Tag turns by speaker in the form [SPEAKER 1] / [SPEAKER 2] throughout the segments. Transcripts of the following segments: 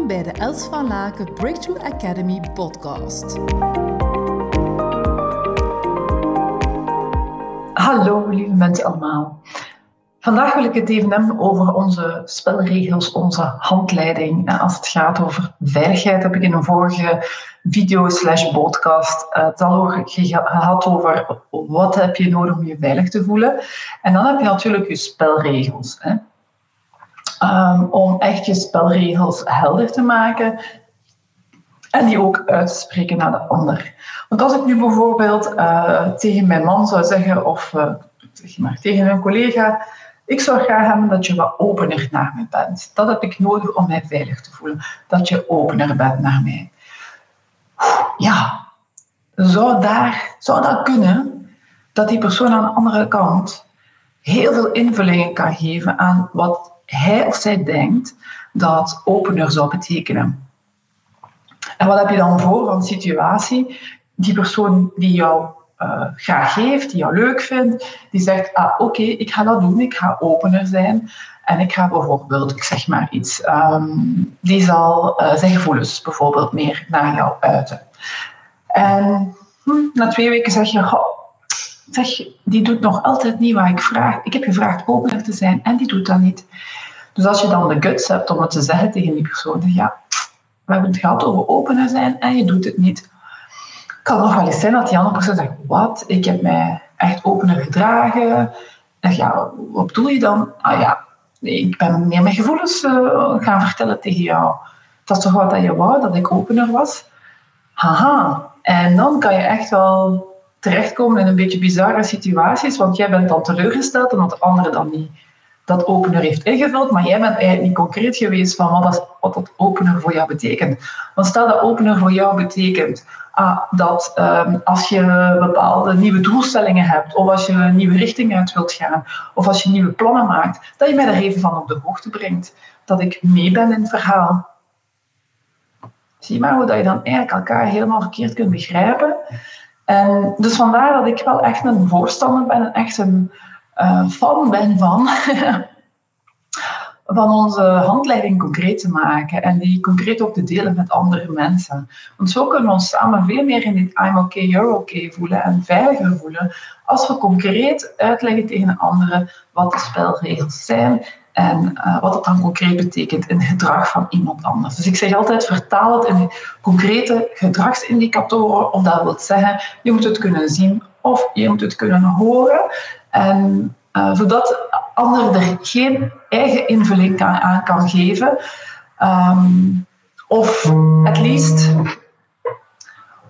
[SPEAKER 1] Welkom bij de Els van Laken Breakthrough Academy podcast.
[SPEAKER 2] Hallo lieve mensen allemaal. Vandaag wil ik het even hebben over onze spelregels, onze handleiding. Als het gaat over veiligheid heb ik in een vorige video slash podcast uh, het al gehad over wat heb je nodig om je veilig te voelen. En dan heb je natuurlijk je spelregels. Um, om echt je spelregels helder te maken en die ook uit te spreken naar de ander. Want als ik nu bijvoorbeeld uh, tegen mijn man zou zeggen, of uh, zeg maar, tegen een collega, ik zou graag hebben dat je wat opener naar mij bent. Dat heb ik nodig om mij veilig te voelen. Dat je opener bent naar mij. Ja, zou, daar, zou dat kunnen dat die persoon aan de andere kant heel veel invullingen kan geven aan wat hij of zij denkt dat opener zou betekenen. En wat heb je dan voor van situatie? Die persoon die jou uh, graag heeft, die jou leuk vindt, die zegt, ah oké, ik ga dat doen, ik ga opener zijn. En ik ga bijvoorbeeld, ik zeg maar iets, um, die zal uh, zijn gevoelens bijvoorbeeld meer naar jou uiten. En hm, na twee weken zeg je, zeg, die doet nog altijd niet wat ik vraag. Ik heb gevraagd opener te zijn en die doet dat niet. Dus als je dan de guts hebt om het te zeggen tegen die persoon, ja, we hebben het gehad over opener zijn en je doet het niet. Het kan nog wel eens zijn dat die andere persoon zegt, wat, ik heb mij echt opener gedragen. En ja, wat bedoel je dan? Ah ja, ik ben meer mijn gevoelens uh, gaan vertellen tegen jou. Dat is toch wat dat je wou, dat ik opener was? Haha. En dan kan je echt wel terechtkomen in een beetje bizarre situaties, want jij bent dan teleurgesteld omdat de andere dan niet dat opener heeft ingevuld, maar jij bent eigenlijk niet concreet geweest van wat dat, wat dat opener voor jou betekent. Want stel dat opener voor jou betekent ah, dat um, als je bepaalde nieuwe doelstellingen hebt, of als je een nieuwe richting uit wilt gaan, of als je nieuwe plannen maakt, dat je mij daar even van op de hoogte brengt. Dat ik mee ben in het verhaal. Zie maar hoe dat je dan eigenlijk elkaar helemaal verkeerd kunt begrijpen. En dus vandaar dat ik wel echt een voorstander ben, en echt een uh, fan ben van, van onze handleiding concreet te maken en die concreet ook te delen met andere mensen. Want zo kunnen we ons samen veel meer in dit I'm okay, you're okay voelen en veiliger voelen als we concreet uitleggen tegen anderen wat de spelregels zijn en uh, wat dat dan concreet betekent in het gedrag van iemand anders. Dus ik zeg altijd, vertaal het in concrete gedragsindicatoren, of dat wil zeggen, je moet het kunnen zien of je moet het kunnen horen. En uh, zodat ander er geen eigen invulling kan, aan kan geven. Um, of het liefst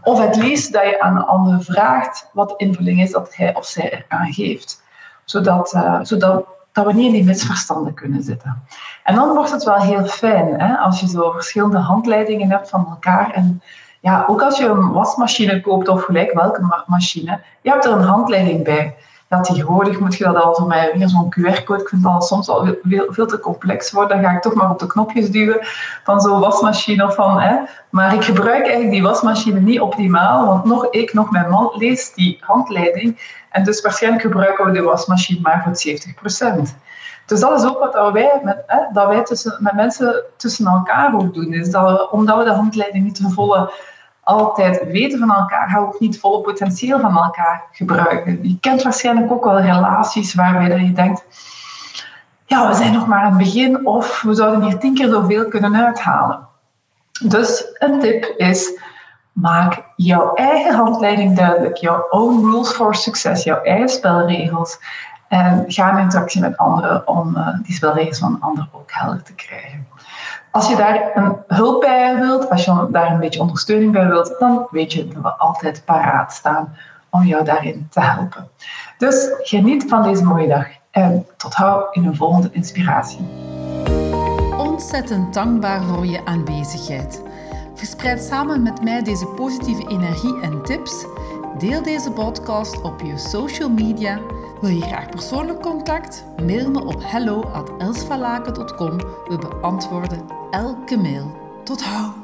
[SPEAKER 2] of het liefst dat je aan de ander vraagt wat de invulling is dat hij of zij eraan geeft. Zodat, uh, zodat dat we niet in die misverstanden kunnen zitten. En dan wordt het wel heel fijn hè, als je zo verschillende handleidingen hebt van elkaar. En ja, ook als je een wasmachine koopt of gelijk welke machine, je hebt er een handleiding bij ja, tegenwoordig moet je dat al zo met weer zo'n QR-code. Ik vind dat soms al veel, veel, te complex worden. Dan ga ik toch maar op de knopjes duwen van zo'n wasmachine of van. Hè. Maar ik gebruik eigenlijk die wasmachine niet optimaal, want nog ik, nog mijn man leest die handleiding. En dus waarschijnlijk gebruiken we de wasmachine maar voor 70%. Dus dat is ook wat wij, met, hè, dat wij tussen, met mensen tussen elkaar ook doen. Is dat omdat we de handleiding niet te volle altijd weten van elkaar, we ook niet volle potentieel van elkaar gebruiken. Je kent waarschijnlijk ook wel relaties waarbij je denkt, ja, we zijn nog maar aan het begin of we zouden hier tien keer zoveel kunnen uithalen. Dus een tip is, maak jouw eigen handleiding duidelijk, jouw own rules for success, jouw eigen spelregels. En ga in interactie met anderen om uh, die spelregels van anderen ook helder te krijgen. Als je daar een hulp bij wilt, als je daar een beetje ondersteuning bij wilt, dan weet je dat we altijd paraat staan om jou daarin te helpen. Dus geniet van deze mooie dag en tot hou in een volgende inspiratie.
[SPEAKER 1] Ontzettend dankbaar voor je aanwezigheid. Verspreid samen met mij deze positieve energie en tips. Deel deze podcast op je social media wil je graag persoonlijk contact? Mail me op hello@elsvalaken.com. We beantwoorden elke mail. Tot hou!